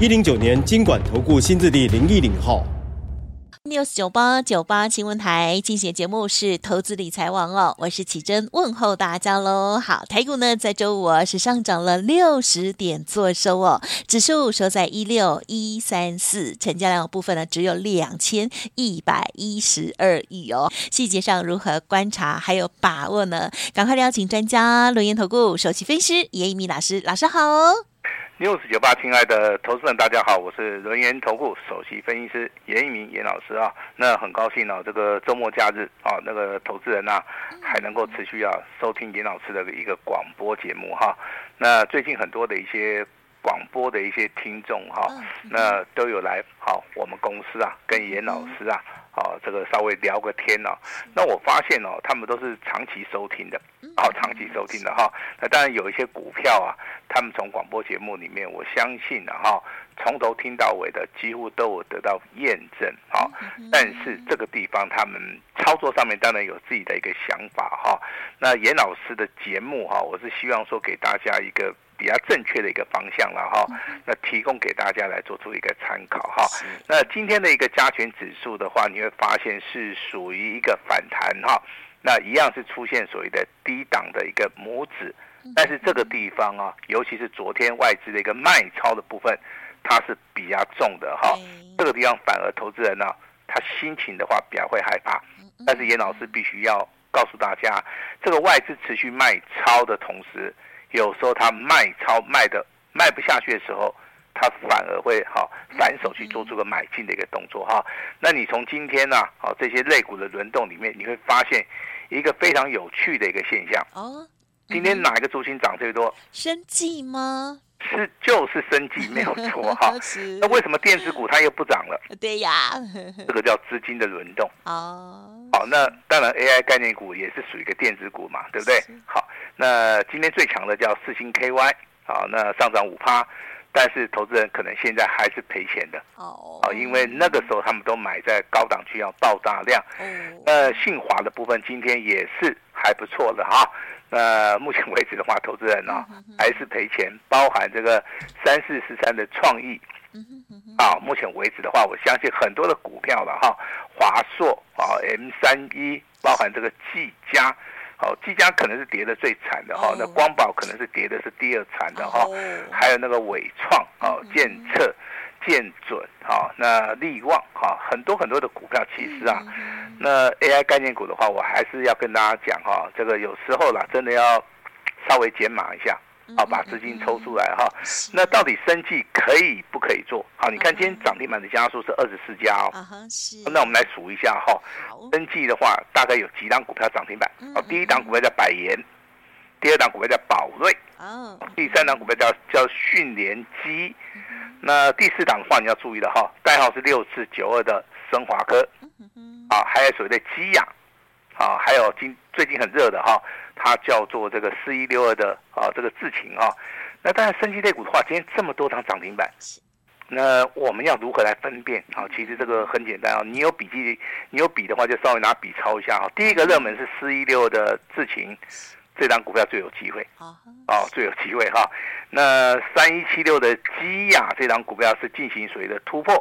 一零九年金管投顾新字第零一零号。news 九八九八新闻台进行节目是投资理财王哦，我是启珍问候大家喽。好，台股呢在周五是上涨了六十点做收哦，指数收在一六一三四，成交量的部分呢只有两千一百一十二亿哦。细节上如何观察还有把握呢？赶快邀请专家轮研投顾首席分析师严一民老师，老师好。News 九八，亲爱的投资人，大家好，我是轮研投顾首席分析师严一鸣严老师啊。那很高兴哦、啊，这个周末假日啊，那个投资人呢、啊、还能够持续啊收听严老师的一个广播节目哈、啊。那最近很多的一些广播的一些听众哈、啊，那都有来好、啊、我们公司啊，跟严老师啊。哦，这个稍微聊个天哦，那我发现哦，他们都是长期收听的，哦，长期收听的哈。那当然有一些股票啊，他们从广播节目里面，我相信啊哈，从头听到尾的，几乎都有得到验证哈。但是这个地方他们操作上面当然有自己的一个想法哈。那严老师的节目哈，我是希望说给大家一个。比较正确的一个方向了哈，那提供给大家来做出一个参考哈。那今天的一个加权指数的话，你会发现是属于一个反弹哈。那一样是出现所谓的低档的一个拇指，但是这个地方啊，尤其是昨天外资的一个卖超的部分，它是比较重的哈。这个地方反而投资人呢，他心情的话比较会害怕。但是严老师必须要告诉大家，这个外资持续卖超的同时。有时候它卖超卖的卖不下去的时候，它反而会哈反手去做出个买进的一个动作哈。那你从今天呢，好这些类股的轮动里面，你会发现一个非常有趣的一个现象哦。今天哪一个族群涨最多？生计吗？是就是生计没有错哈。那为什么电子股它又不涨了？对呀，这个叫资金的轮动哦。好，那当然 AI 概念股也是属于一个电子股嘛，对不对？好。那今天最强的叫四星 KY，好，那上涨五趴，但是投资人可能现在还是赔钱的哦，啊，因为那个时候他们都买在高档区要爆大量，嗯，那信华的部分今天也是还不错的哈，那目前为止的话，投资人呢还是赔钱，包含这个三四四三的创意，啊，目前为止的话，我相信很多的股票了哈，华硕啊，M 三一，包含这个技嘉。好，技嘉可能是跌的最惨的哈，oh. 那光宝可能是跌的是第二惨的哈，oh. 还有那个伟创啊、建测、建准哈，那力旺哈，很多很多的股票其实啊，那 AI 概念股的话，我还是要跟大家讲哈，这个有时候啦，真的要稍微减码一下。好，把资金抽出来哈。那到底生技可以不可以做？好，你看今天涨停板的家数是二十四家哦。那我们来数一下哈。生技的话，大概有几档股票涨停板？哦，第一档股票叫百元，第二档股票叫宝瑞，第三档股票叫叫讯连基。那第四档的话，你要注意的哈，代号是六四九二的升华科。啊，还有所谓的基亚。啊，还有今最近很热的哈，它叫做这个四一六二的啊，这个智勤啊。那当然，升级类股的话，今天这么多档涨停板，那我们要如何来分辨啊？其实这个很简单啊，你有笔记，你有笔的话，就稍微拿笔抄一下哈。第一个热门是四一六二的智勤，这档股票最有机会啊，最有机会哈。那三一七六的基亚这档股票是进行所谓的突破，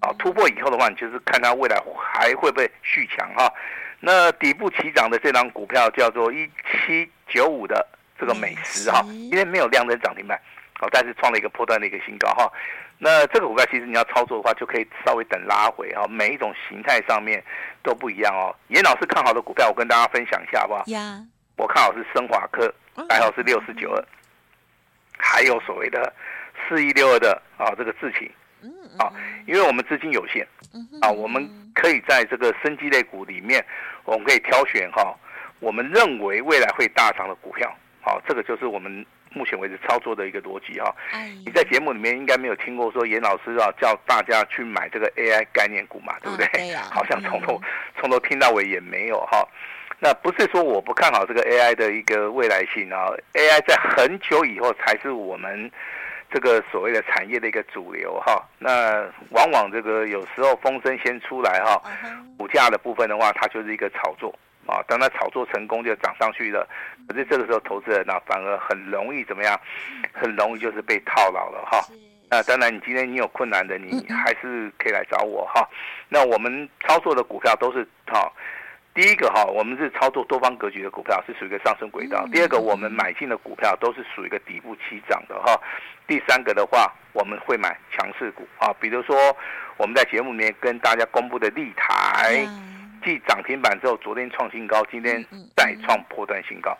啊，突破以后的话，你就是看它未来还会不会续强哈。那底部起涨的这档股票叫做一七九五的这个美食哈，因为没有量能涨停板，哦，但是创了一个破断的一个新高哈。那这个股票其实你要操作的话，就可以稍微等拉回哈，每一种形态上面都不一样哦。严老师看好的股票，我跟大家分享一下好不好？呀，我看好是升华科，代号是六四九二，还有所谓的四一六二的啊这个智勤。嗯，啊，因为我们资金有限，啊，我们可以在这个生机类股里面，我们可以挑选哈，我们认为未来会大涨的股票，好，这个就是我们目前为止操作的一个逻辑哈。你在节目里面应该没有听过说严老师啊叫大家去买这个 AI 概念股嘛，对不对？好像从头从头听到尾也没有哈。那不是说我不看好这个 AI 的一个未来性啊，AI 在很久以后才是我们这个所谓的产业的一个主流哈。那往往这个有时候风声先出来哈，股价的部分的话，它就是一个炒作。啊，当它炒作成功就涨上去了，可是这个时候投资人呢、啊，反而很容易怎么样？很容易就是被套牢了哈。那当然，你今天你有困难的，你还是可以来找我哈。那我们操作的股票都是哈，第一个哈，我们是操作多方格局的股票，是属于一个上升轨道。第二个，我们买进的股票都是属于一个底部起涨的哈。第三个的话，我们会买强势股啊，比如说我们在节目里面跟大家公布的立台。继涨停板之后，昨天创新高，今天再创破断新高。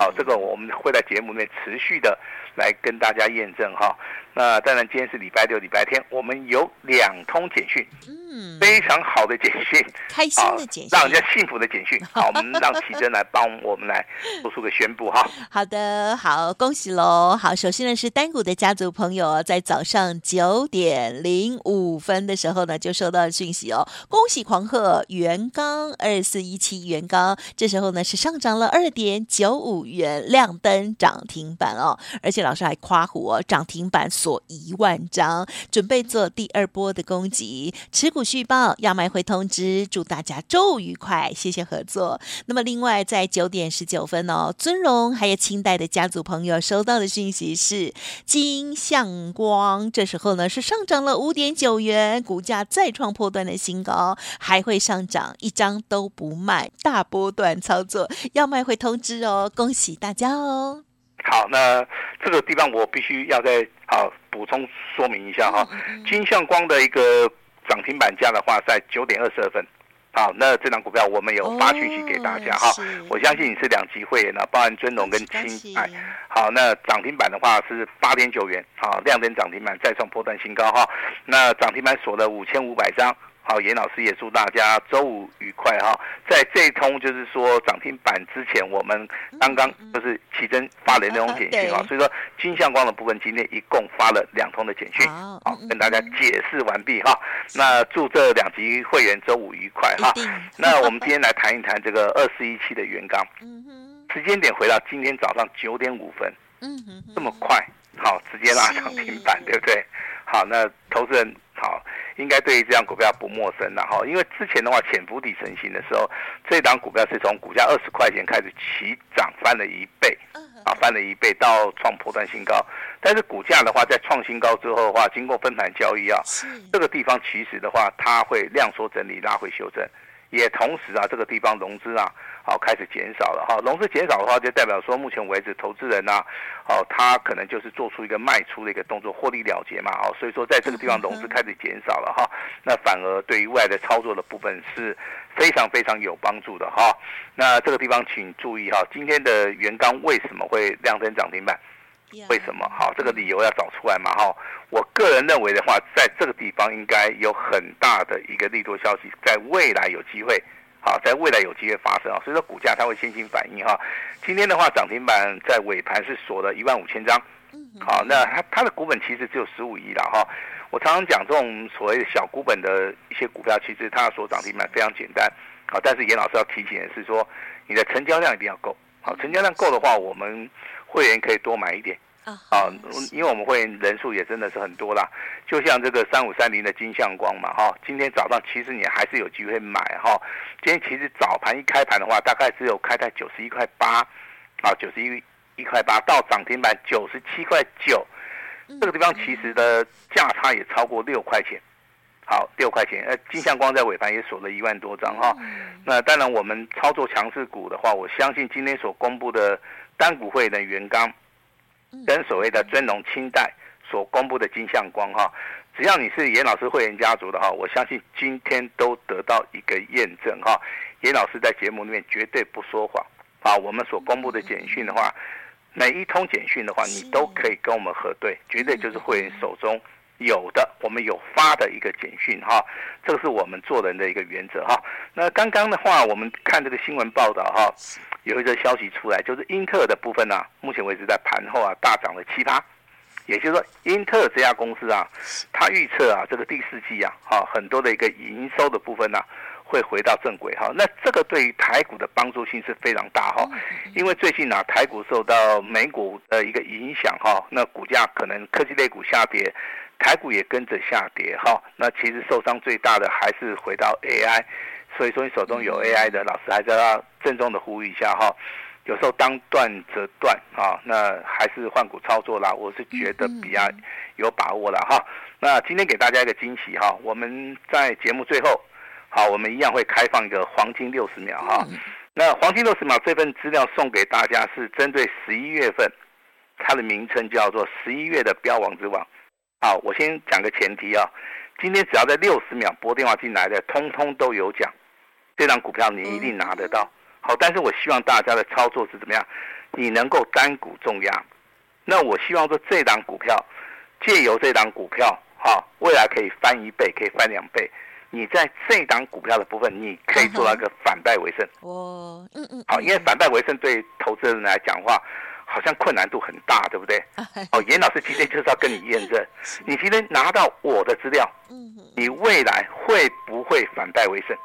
好，这个我们会在节目里面持续的来跟大家验证哈。那当然，今天是礼拜六、礼拜天，我们有两通简讯，嗯，非常好的简讯，开心的简讯，让人家幸福的简讯。好，我们让奇珍来帮我们来做出个宣布哈。好的，好，恭喜喽。好，首先呢是单股的家族朋友，在早上九点零五分的时候呢，就收到了讯息哦，恭喜狂贺元刚二四一七元刚，这时候呢是上涨了二点九五元，亮灯涨停板哦，而且老师还夸胡哦，涨停板。锁一万张，准备做第二波的攻击。持股续报，要卖会通知。祝大家周愉快，谢谢合作。那么，另外在九点十九分哦，尊荣还有清代的家族朋友收到的讯息是金相光，这时候呢是上涨了五点九元，股价再创破段的新高，还会上涨，一张都不卖，大波段操作，要卖会通知哦，恭喜大家哦。好，那这个地方我必须要再好补充说明一下哈。金相光的一个涨停板价的话，在九点二十二分。好，那这档股票我们有发讯息给大家哈。我相信你是两级会员呢，包含尊龙跟清代。好，那涨停板的话是八点九元，好，亮灯涨停板再创波段新高哈。那涨停板锁了五千五百张。好，严老师也祝大家周五愉快哈！在这一通就是说涨停板之前，我们刚刚就是奇珍发了那种简讯啊，所以说金相光的部分今天一共发了两通的简讯，好，跟大家解释完毕哈。那祝这两级会员周五愉快哈。那我们今天来谈一谈这个二四一七的元刚，时间点回到今天早上九点五分，嗯这么快，好，直接拉涨停板，对不对？好，那投资人好。应该对于这档股票不陌生了哈，因为之前的话潜伏底成型的时候，这档股票是从股价二十块钱开始起涨，翻了一倍，啊，翻了一倍到创破断新高。但是股价的话，在创新高之后的话，经过分盘交易啊，这个地方其实的话，它会量缩整理，拉回修正。也同时啊，这个地方融资啊，好开始减少了哈。融资减少的话，就代表说目前为止投资人呐，哦，他可能就是做出一个卖出的一个动作，获利了结嘛。哦，所以说在这个地方融资开始减少了哈，那反而对于未来的操作的部分是非常非常有帮助的哈。那这个地方请注意哈，今天的元刚为什么会量增涨停板？为什么？好，这个理由要找出来嘛。哈，我个人认为的话，在这个地方应该有很大的一个利多消息，在未来有机会，好，在未来有机会发生啊。所以说股价它会先行反应哈。今天的话，涨停板在尾盘是锁了一万五千张。好，那它它的股本其实只有十五亿了哈。我常常讲这种所谓的小股本的一些股票，其实它锁涨停板非常简单。好，但是严老师要提醒的是说，你的成交量一定要够。好，成交量够的话，我们。会员可以多买一点啊，因为我们会员人数也真的是很多啦。就像这个三五三零的金相光嘛，哈，今天早上其实你还是有机会买哈。今天其实早盘一开盘的话，大概只有开在九十一块八，啊，九十一一块八到涨停板九十七块九，这个地方其实的价差也超过六块钱。好，六块钱。呃，金相光在尾盘也锁了一万多张哈。那当然，我们操作强势股的话，我相信今天所公布的。单股会的元刚，跟所谓的尊龙清代所公布的金相光哈，只要你是严老师会员家族的哈，我相信今天都得到一个验证哈。严老师在节目里面绝对不说谎啊，我们所公布的简讯的话，每一通简讯的话，你都可以跟我们核对，绝对就是会员手中有的，我们有发的一个简讯哈，这个是我们做人的一个原则哈。那刚刚的话，我们看这个新闻报道哈，有一则消息出来，就是英特尔的部分呢，目前为止在盘后啊大涨了七趴，也就是说，英特尔这家公司啊，它预测啊这个第四季啊，哈很多的一个营收的部分呢，会回到正轨哈。那这个对于台股的帮助性是非常大哈，因为最近啊台股受到美股的一个影响哈，那股价可能科技类股下跌。台股也跟着下跌哈，那其实受伤最大的还是回到 AI，所以说你手中有 AI 的老师还是要郑重的呼吁一下哈，有时候当断则断啊，那还是换股操作啦，我是觉得比较有把握了哈。那今天给大家一个惊喜哈，我们在节目最后，好，我们一样会开放一个黄金六十秒哈。那黄金六十秒这份资料送给大家是针对十一月份，它的名称叫做十一月的标王之王。好，我先讲个前提啊，今天只要在六十秒拨电话进来的，通通都有奖，这张股票你一定拿得到。好，但是我希望大家的操作是怎么样？你能够单股重压，那我希望说这档股票，借由这档股票，哈，未来可以翻一倍，可以翻两倍。你在这档股票的部分，你可以做到一个反败为胜。哦，嗯嗯。好，因为反败为胜对投资人来讲的话。好像困难度很大，对不对？哦，严老师今天就是要跟你验证，你今天拿到我的资料，你未来会不会反败为胜？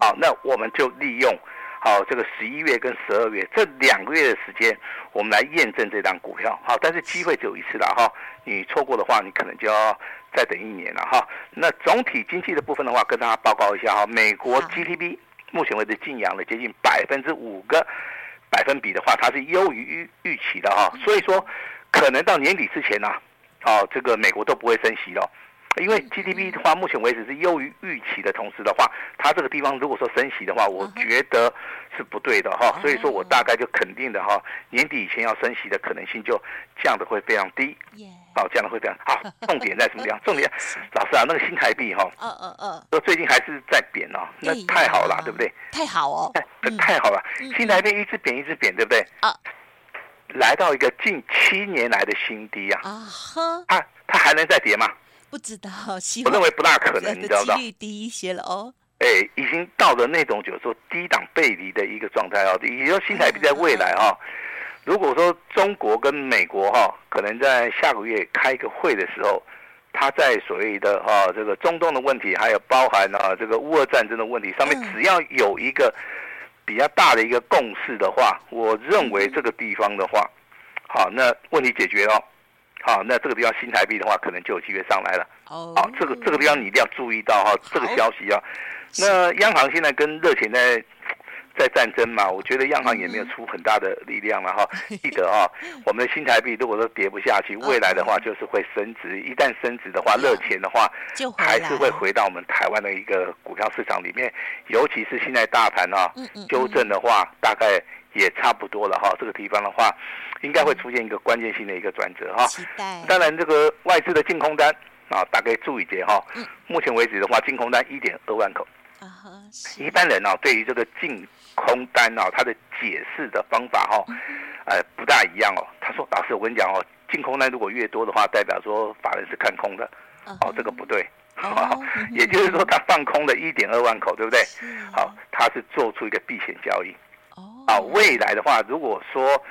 好，那我们就利用好这个十一月跟十二月这两个月的时间，我们来验证这档股票。好，但是机会只有一次了哈，你错过的话，你可能就要再等一年了哈。那总体经济的部分的话，跟大家报告一下哈，美国 GDP 目前为止净扬了接近百分之五个。百分比的话，它是优于预预期的哈，所以说可能到年底之前呢，哦，这个美国都不会升息了，因为 GDP 的话，目前为止是优于预期的同时的话，它这个地方如果说升息的话，我觉得是不对的哈，所以说我大概就肯定的哈，年底以前要升息的可能性就降的会非常低。哦，这样的会这样。好，重点在什么地方？重点，老师啊，那个新台币哈，嗯嗯嗯，说最近还是在贬哦，那太好了，对不对？太好哦，太好了，新台币一直贬一直贬，对不对？啊，来到一个近七年来的新低啊！啊哈，它它还能再跌吗？不知道，我认为不大可能，你知道吗？几率低一些了哦。哎，已经到了那种就是说低档背离的一个状态哦，也就是新台币在未来哈。如果说中国跟美国哈，可能在下个月开一个会的时候，他在所谓的哈这个中东的问题，还有包含啊这个乌俄战争的问题上面，只要有一个比较大的一个共识的话，我认为这个地方的话，好，那问题解决了，好，那这个地方新台币的话，可能就有机会上来了。好，这个这个地方你一定要注意到哈，这个消息啊。那央行现在跟热钱在。在战争嘛，我觉得央行也没有出很大的力量了哈。记得啊，我们的新台币如果说跌不下去，未来的话就是会升值。一旦升值的话，热钱的话，还是会回到我们台湾的一个股票市场里面。尤其是现在大盘啊，纠正的话，大概也差不多了哈。这个地方的话，应该会出现一个关键性的一个转折哈。当然，这个外资的净空单啊，大概注意点哈。目前为止的话，净空单一点二万口。一般人啊，对于这个净空单啊，他的解释的方法哈，呃，不大一样哦。他说：“老师，我跟你讲哦，净空单如果越多的话，代表说法人是看空的，哦，这个不对。哦，也就是说，他放空了一点二万口，对不对？好，他是做出一个避险交易。哦，未来的话，如果说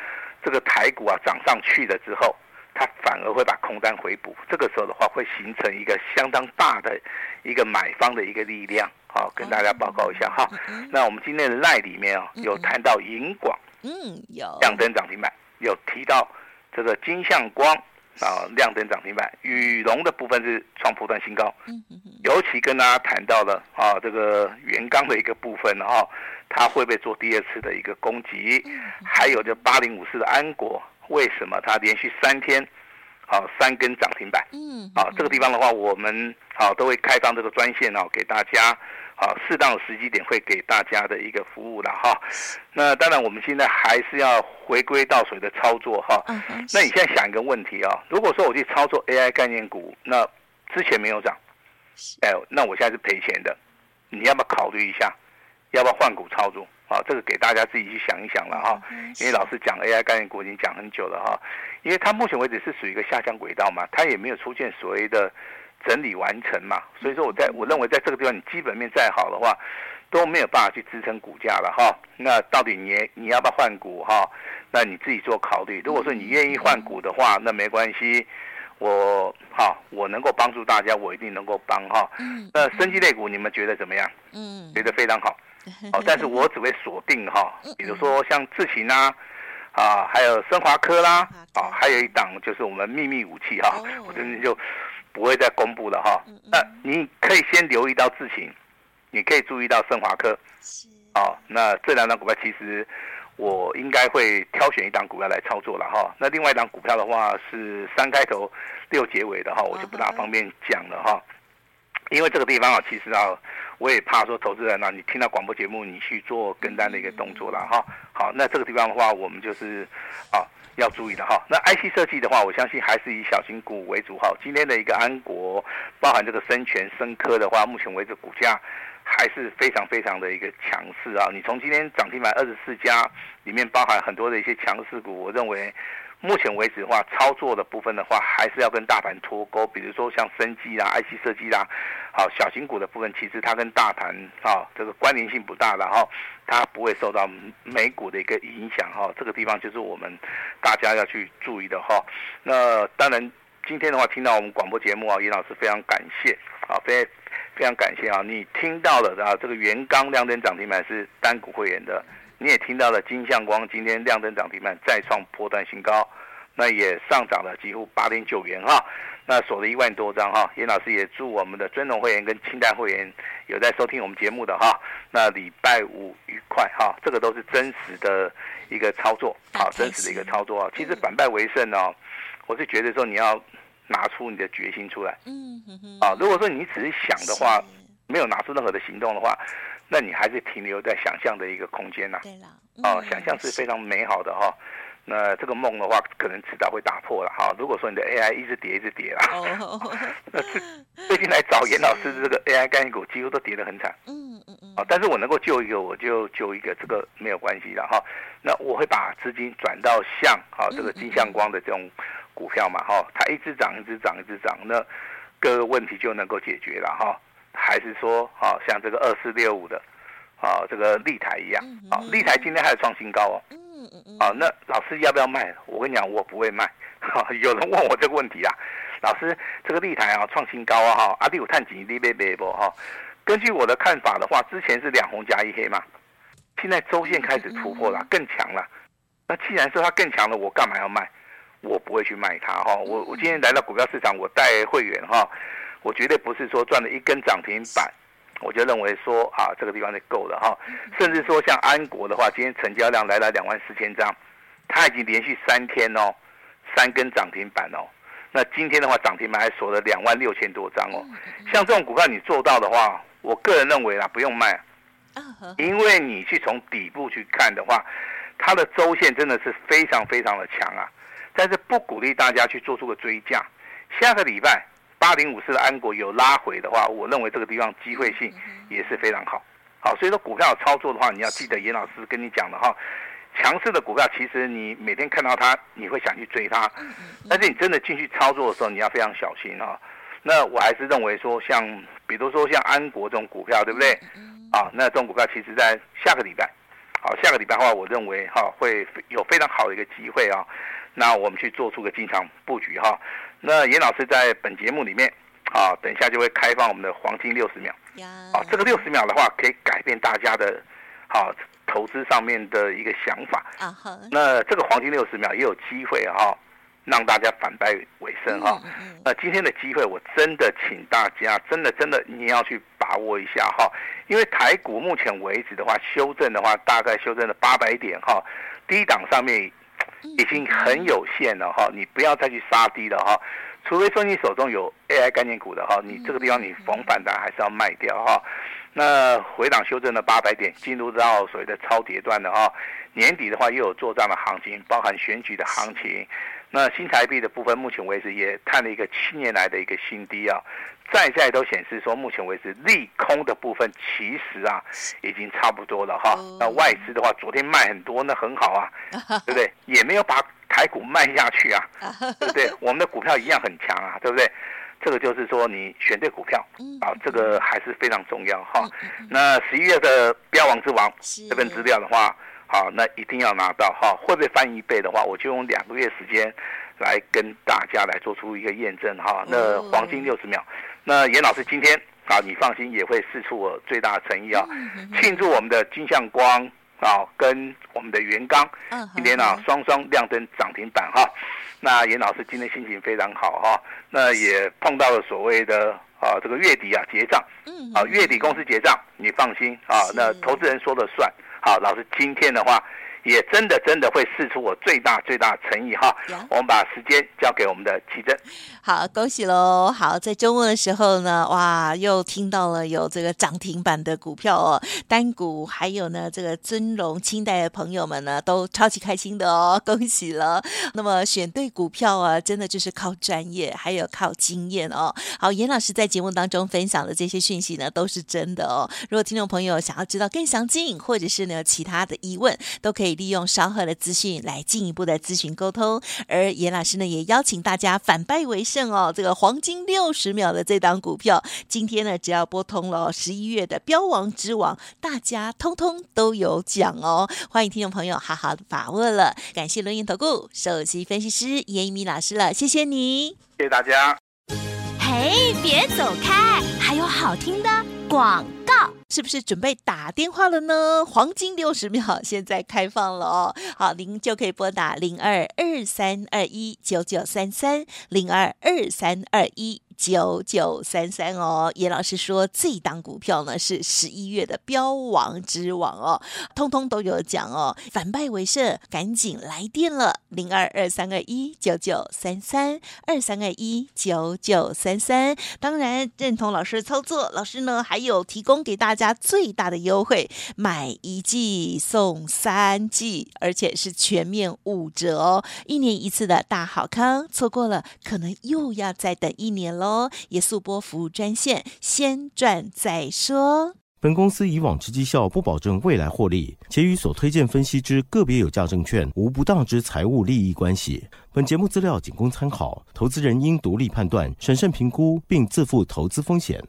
这个台股啊涨上去了之后，它反而会把空单回补，这个时候的话，会形成一个相当大的一个买方的一个力量。”好，跟大家报告一下哈。那我们今天的 LINE 里面啊，有谈到银广，嗯，有亮灯涨停板，有提到这个金相光啊，亮灯涨停板。羽龙的部分是创破段新高，嗯嗯，尤其跟大家谈到了啊，这个元刚的一个部分哈，它会不会做第二次的一个攻击？还有就八零五四的安国，为什么它连续三天？好，三根涨停板。嗯，好，这个地方的话，我们好都会开放这个专线哦，给大家好适当的时机点会给大家的一个服务了哈。那当然，我们现在还是要回归到所谓的操作哈。那你现在想一个问题啊，如果说我去操作 AI 概念股，那之前没有涨，哎，那我现在是赔钱的，你要不要考虑一下，要不要换股操作？啊，这个给大家自己去想一想了哈。因为老师讲 AI 概念股已经讲很久了哈，因为它目前为止是属于一个下降轨道嘛，它也没有出现所谓的整理完成嘛，所以说我在我认为在这个地方你基本面再好的话，都没有办法去支撑股价了哈。那到底你你要不要换股哈？那你自己做考虑。如果说你愿意换股的话，那没关系。我好，我能够帮助大家，我一定能够帮哈。那生技类股你们觉得怎么样？嗯，觉得非常好。哦，但是我只会锁定哈，比如说像智勤啊，啊，还有升华科啦，啊，还有一档就是我们秘密武器哈，我这边就不会再公布了哈。那你可以先留意到智勤，你可以注意到升华科。是。哦，那这两档股票其实。我应该会挑选一档股票来操作了哈。那另外一档股票的话是三开头六结尾的哈，我就不大方便讲了哈。因为这个地方啊，其实啊，我也怕说投资人啊，你听到广播节目你去做跟单的一个动作了哈。好，那这个地方的话，我们就是啊要注意的哈。那 IC 设计的话，我相信还是以小型股为主哈。今天的一个安国，包含这个生全、生科的话，目前为止股价。还是非常非常的一个强势啊！你从今天涨停板二十四家里面，包含很多的一些强势股，我认为目前为止的话，操作的部分的话，还是要跟大盘脱钩。比如说像生技啦、IC 设计啦，好小型股的部分，其实它跟大盘啊这个关联性不大的哈，它不会受到美股的一个影响哈。这个地方就是我们大家要去注意的哈。那当然今天的话，听到我们广播节目啊，严老师非常感谢啊，非。非常感谢啊！你听到了啊，这个元刚亮灯涨停板是单股会员的，你也听到了金相光今天亮灯涨停板再创波段新高，那也上涨了几乎八点九元哈，那锁了一万多张哈。严老师也祝我们的尊龙会员跟清代会员有在收听我们节目的哈，那礼拜五愉快哈，这个都是真实的一个操作，好，真实的一个操作啊。其实反败为胜呢，我是觉得说你要。拿出你的决心出来，嗯啊，如果说你只是想的话，没有拿出任何的行动的话，那你还是停留在想象的一个空间呐。对了，哦，想象是非常美好的哈。那这个梦的话，可能迟早会打破了哈。如果说你的 AI 一直跌，一直跌啊，那最近来找严老师的这个 AI 概念股，几乎都跌得很惨。嗯嗯嗯。啊，但是我能够救一个，我就救一个，这个没有关系的哈。那我会把资金转到像啊这个金相光的这种。股票嘛，哈，它一直涨，一直涨，一直涨，那各个问题就能够解决了，哈。还是说，啊，像这个二四六五的，啊，这个立台一样，啊，立台今天还有创新高哦，嗯嗯嗯，啊，那老师要不要卖？我跟你讲，我不会卖。哈，有人问我这个问题啊，老师，这个立台啊创新高啊，哈，阿弟有探几，你别别不哈。根据我的看法的话，之前是两红加一黑嘛，现在周线开始突破了，更强了。那既然说它更强了，我干嘛要卖？我不会去卖它哈，我我今天来到股票市场，我带会员哈，我绝对不是说赚了一根涨停板，我就认为说啊这个地方就够了哈，甚至说像安国的话，今天成交量来了两万四千张，它已经连续三天哦，三根涨停板哦，那今天的话涨停板还锁了两万六千多张哦，像这种股票你做到的话，我个人认为啦不用卖，因为你去从底部去看的话，它的周线真的是非常非常的强啊。但是不鼓励大家去做出个追价。下个礼拜八零五四的安国有拉回的话，我认为这个地方机会性也是非常好。好，所以说股票操作的话，你要记得严老师跟你讲的哈，强势的股票其实你每天看到它，你会想去追它，但是你真的进去操作的时候，你要非常小心哈。那我还是认为说，像比如说像安国这种股票，对不对？啊，那这种股票其实在下个礼拜，好，下个礼拜的话，我认为哈会有非常好的一个机会啊。那我们去做出个进场布局哈。那严老师在本节目里面啊，等一下就会开放我们的黄金六十秒。啊，这个六十秒的话，可以改变大家的，好投资上面的一个想法。那这个黄金六十秒也有机会哈，让大家反败为胜哈。那今天的机会，我真的请大家，真的真的你要去把握一下哈。因为台股目前为止的话，修正的话，大概修正了八百点哈，低档上面。已经很有限了哈，你不要再去杀低了哈，除非说你手中有 AI 概念股的哈，你这个地方你逢反弹还是要卖掉哈。那回档修正了八百点，进入到所谓的超跌段的哈，年底的话又有作战的行情，包含选举的行情，那新台币的部分，目前为止也探了一个七年来的一个新低啊，在在都显示说，目前为止利空的部分其实啊已经差不多了哈。那外资的话，昨天卖很多，那很好啊，对不对？也没有把台股卖下去啊，对不对？我们的股票一样很强啊，对不对？这个就是说你选对股票啊，这个还是非常重要哈。那十一月的标王之王这份资料的话。好，那一定要拿到哈，会不会翻一倍的话，我就用两个月时间来跟大家来做出一个验证哈。那黄金六十秒，那严老师今天啊，你放心也会试出我最大的诚意啊，庆祝我们的金相光啊跟我们的元刚今天啊双双亮灯涨停板哈。那严老师今天心情非常好哈，那也碰到了所谓的啊这个月底啊结账，啊月底公司结账，你放心啊，那投资人说了算。好，老师，今天的话。也真的真的会试出我最大最大诚意哈我们把时间交给我们的奇珍。好，恭喜喽！好，在周末的时候呢，哇，又听到了有这个涨停板的股票哦，单股还有呢这个尊荣清代的朋友们呢，都超级开心的哦，恭喜了！那么选对股票啊，真的就是靠专业，还有靠经验哦。好，严老师在节目当中分享的这些讯息呢，都是真的哦。如果听众朋友想要知道更详尽，或者是呢其他的疑问，都可以。利用稍后的资讯来进一步的咨询沟通，而严老师呢也邀请大家反败为胜哦。这个黄金六十秒的这档股票，今天呢只要拨通了十一月的标王之王，大家通通都有奖哦。欢迎听众朋友好好的把握了。感谢轮盈投顾首席分析师严一鸣老师了，谢谢你，谢谢大家。嘿，别走开，还有好听的广告。是不是准备打电话了呢？黄金六十秒 现在开放了哦，好，您就可以拨打零二二三二一九九三三零二二三二一。九九三三哦，严老师说这档股票呢是十一月的标王之王哦，通通都有奖哦，反败为胜，赶紧来电了，零二二三二一九九三三二三二一九九三三。当然认同老师的操作，老师呢还有提供给大家最大的优惠，买一季送三季，而且是全面五折哦，一年一次的大好康，错过了可能又要再等一年喽。也速拨服务专线，先赚再说。本公司以往之绩效不保证未来获利，且与所推荐分析之个别有价证券无不当之财务利益关系。本节目资料仅供参考，投资人应独立判断、审慎评估，并自负投资风险。